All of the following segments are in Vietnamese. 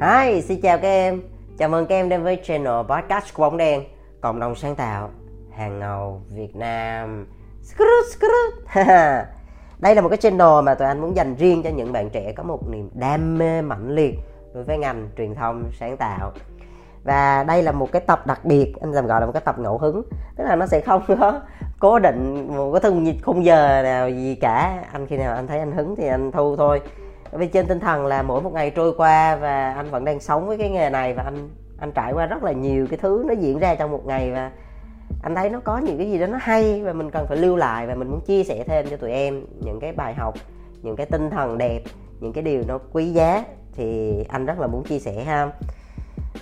Hi, xin chào các em. Chào mừng các em đến với channel podcast của bóng đen, cộng đồng sáng tạo hàng ngầu Việt Nam. Đây là một cái channel mà tụi anh muốn dành riêng cho những bạn trẻ có một niềm đam mê mãnh liệt đối với ngành truyền thông sáng tạo. Và đây là một cái tập đặc biệt, anh làm gọi là một cái tập ngẫu hứng. Tức là nó sẽ không có cố định một cái khung khung giờ nào gì cả. Anh khi nào anh thấy anh hứng thì anh thu thôi vì trên tinh thần là mỗi một ngày trôi qua và anh vẫn đang sống với cái nghề này và anh anh trải qua rất là nhiều cái thứ nó diễn ra trong một ngày và anh thấy nó có những cái gì đó nó hay và mình cần phải lưu lại và mình muốn chia sẻ thêm cho tụi em những cái bài học những cái tinh thần đẹp những cái điều nó quý giá thì anh rất là muốn chia sẻ ha.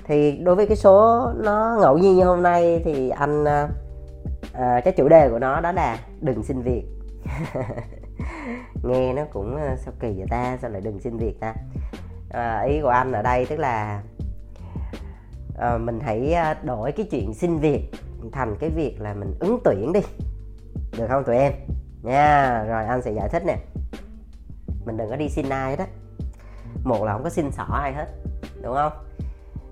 Thì đối với cái số nó ngẫu nhiên như hôm nay thì anh à, à cái chủ đề của nó đó là đừng xin việc. nghe nó cũng ờ, sao kỳ vậy ta? Sao lại đừng xin việc ta? À, ý của anh ở đây tức là à, mình hãy đổi cái chuyện xin việc thành cái việc là mình ứng tuyển đi. Được không tụi em? Nha rồi anh sẽ giải thích nè. Mình đừng có đi xin ai đó, một là không có xin xỏ ai hết đúng không?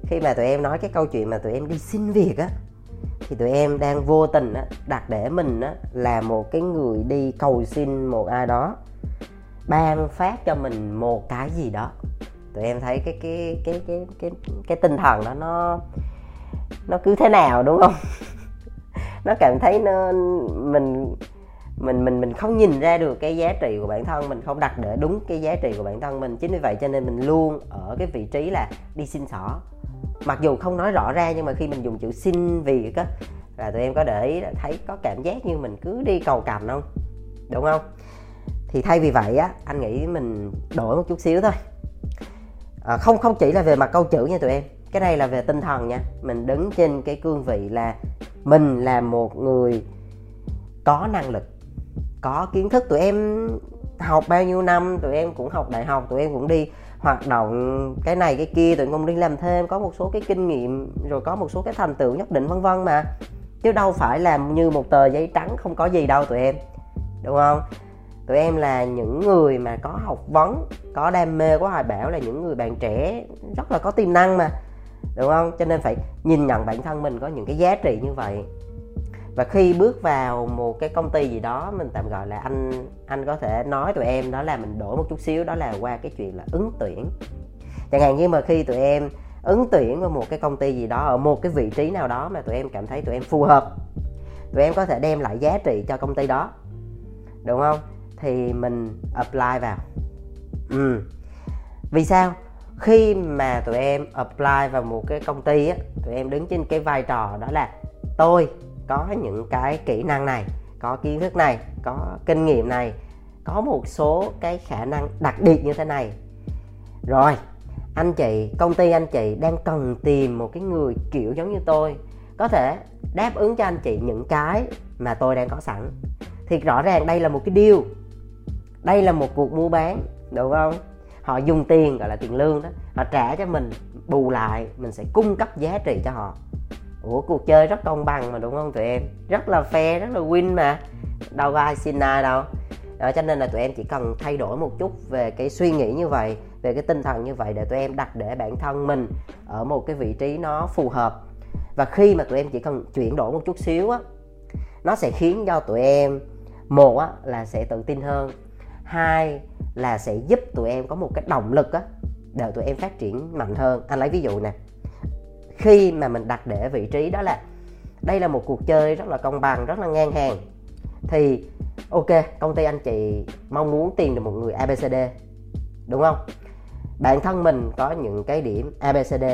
Khi mà tụi em nói cái câu chuyện mà tụi em đi xin việc á thì tụi em đang vô tình á, đặt để mình á, là một cái người đi cầu xin một ai đó ban phát cho mình một cái gì đó. Tụi em thấy cái cái cái cái cái cái tinh thần đó nó nó cứ thế nào đúng không? Nó cảm thấy nó mình mình mình mình không nhìn ra được cái giá trị của bản thân mình không đặt để đúng cái giá trị của bản thân mình. Chính vì vậy cho nên mình luôn ở cái vị trí là đi xin xỏ mặc dù không nói rõ ra nhưng mà khi mình dùng chữ xin việc á là tụi em có để ý thấy có cảm giác như mình cứ đi cầu cành không? Đúng không? Thì thay vì vậy á anh nghĩ mình đổi một chút xíu thôi. À, không không chỉ là về mặt câu chữ nha tụi em. Cái này là về tinh thần nha. Mình đứng trên cái cương vị là mình là một người có năng lực có kiến thức. Tụi em học bao nhiêu năm tụi em cũng học đại học tụi em cũng đi hoạt động cái này, cái kia, tụi em đi làm thêm, có một số cái kinh nghiệm, rồi có một số cái thành tựu nhất định, vân vân mà. Chứ đâu phải làm như một tờ giấy trắng không có gì đâu tụi em, đúng không? Tụi em là những người mà có học vấn, có đam mê có hoài bão là những người bạn trẻ, rất là có tiềm năng mà, đúng không? Cho nên phải nhìn nhận bản thân mình có những cái giá trị như vậy và khi bước vào một cái công ty gì đó, mình tạm gọi là anh anh có thể nói tụi em đó là mình đổi một chút xíu, đó là qua cái chuyện là ứng tuyển. Chẳng hạn như mà khi tụi em ứng tuyển vào một cái công ty gì đó, ở một cái vị trí nào đó mà tụi em cảm thấy tụi em phù hợp, tụi em có thể đem lại giá trị cho công ty đó. Đúng không? Thì mình apply vào. Ừ. vì sao? Khi mà tụi em apply vào một cái công ty á, tụi em đứng trên cái vai trò đó là tôi có những cái kỹ năng này, có kiến thức này, có kinh nghiệm này, có một số cái khả năng đặc biệt như thế này. Rồi, anh chị, công ty anh chị đang cần tìm một cái người kiểu giống như tôi, có thể đáp ứng cho anh chị những cái mà tôi đang có sẵn. Thì rõ ràng đây là một cái deal. Đây là một cuộc mua bán, đúng không? Họ dùng tiền, gọi là tiền lương đó, họ trả cho mình, bù lại, mình sẽ cung cấp giá trị cho họ ủa cuộc chơi rất công bằng mà đúng không tụi em? Rất là fair rất là win mà. Đâu có ai xin ai đâu. Đó, cho nên là tụi em chỉ cần thay đổi một chút về cái suy nghĩ như vậy về cái tinh thần như vậy để tụi em đặt để bản thân mình ở một cái vị trí nó phù hợp. Và khi mà tụi em chỉ cần chuyển đổi một chút xíu á nó sẽ khiến cho tụi em một á là sẽ tự tin hơn hai là sẽ giúp tụi em có một cái động lực á để tụi em phát triển mạnh hơn. Anh lấy ví dụ nè khi mà mình đặt để vị trí đó là đây là một cuộc chơi rất là công bằng, rất là ngang hàng. Thì, ok, công ty anh chị mong muốn tìm được một người abcd đúng không? Bản thân mình có những cái điểm abcd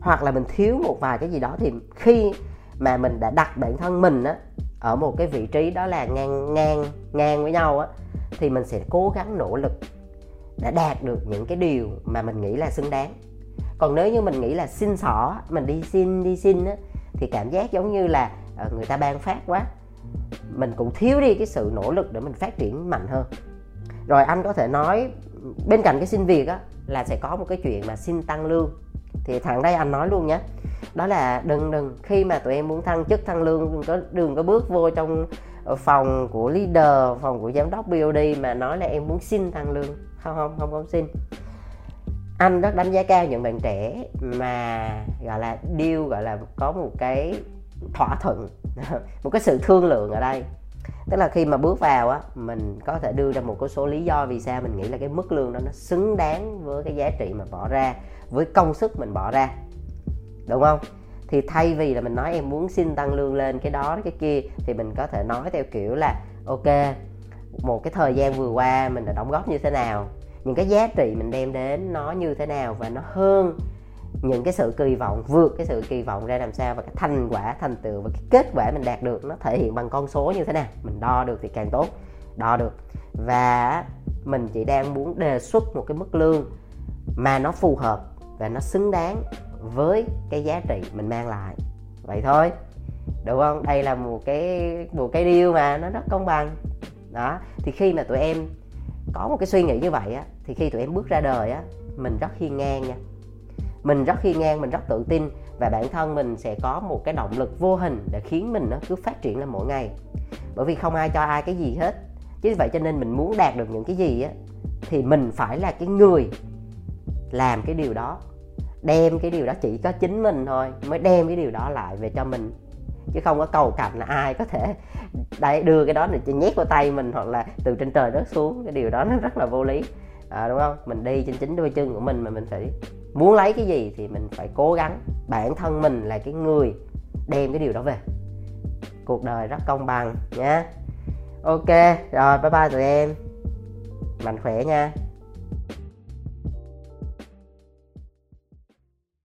hoặc là mình thiếu một vài cái gì đó thì khi mà mình đã đặt bản thân mình á, ở một cái vị trí đó là ngang ngang ngang với nhau á, thì mình sẽ cố gắng nỗ lực để đạt được những cái điều mà mình nghĩ là xứng đáng còn nếu như mình nghĩ là xin xỏ, mình đi xin đi xin á, thì cảm giác giống như là ờ, người ta ban phát quá. Mình cũng thiếu đi cái sự nỗ lực để mình phát triển mạnh hơn. Rồi anh có thể nói, bên cạnh cái xin việc á, là sẽ có một cái chuyện mà xin tăng lương. Thì thằng đây anh nói luôn nhé đó là đừng đừng, khi mà tụi em muốn thăng chức, thăng lương, đừng có đừng có bước vô trong ờ, phòng của leader, phòng của giám đốc BOD mà nói là em muốn xin tăng lương. Không không không không xin anh rất đánh giá cao những bạn trẻ mà, gọi là deal gọi là, có một cái thỏa thuận, một cái sự thương lượng ở đây. Tức là khi mà bước vào á, mình có thể đưa ra một cái số lý do vì sao mình nghĩ là cái mức lương đó nó xứng đáng với cái giá trị mà bỏ ra, với công sức mình bỏ ra. Đúng không? Thì thay vì là mình nói em muốn xin tăng lương lên cái đó, cái kia, thì mình có thể nói theo kiểu là, ok, một cái thời gian vừa qua mình đã đóng góp như thế nào? Những cái giá trị mình đem đến nó như thế nào và nó hơn những cái sự kỳ vọng, vượt cái sự kỳ vọng ra làm sao và cái thành quả, thành tựu và cái kết quả mình đạt được nó thể hiện bằng con số như thế nào. Mình đo được thì càng tốt, đo được. Và mình chỉ đang muốn đề xuất một cái mức lương mà nó phù hợp và nó xứng đáng với cái giá trị mình mang lại. Vậy thôi, đúng không? Đây là một cái một cái điều mà nó rất công bằng. Đó, thì khi mà tụi em có một cái suy nghĩ như vậy á, thì khi tụi em bước ra đời á, mình rất hiên ngang nha. Mình rất hiên ngang, mình rất tự tin và bản thân mình sẽ có một cái động lực vô hình để khiến mình nó cứ phát triển lên mỗi ngày. Bởi vì không ai cho ai cái gì hết. Chứ vậy cho nên mình muốn đạt được những cái gì á, thì mình phải là cái người làm cái điều đó. Đem cái điều đó chỉ có chính mình thôi, mới đem cái điều đó lại về cho mình chứ không có cầu cạnh là ai có thể đấy đưa cái đó để nhét vào tay mình hoặc là từ trên trời rớt xuống. Cái điều đó nó rất là vô lý. À, đúng không? Mình đi trên chính đôi chân của mình mà mình phải muốn lấy cái gì thì mình phải cố gắng. Bản thân mình là cái người đem cái điều đó về. Cuộc đời rất công bằng nhé ok rồi bye bye tụi em. Mạnh khỏe nha.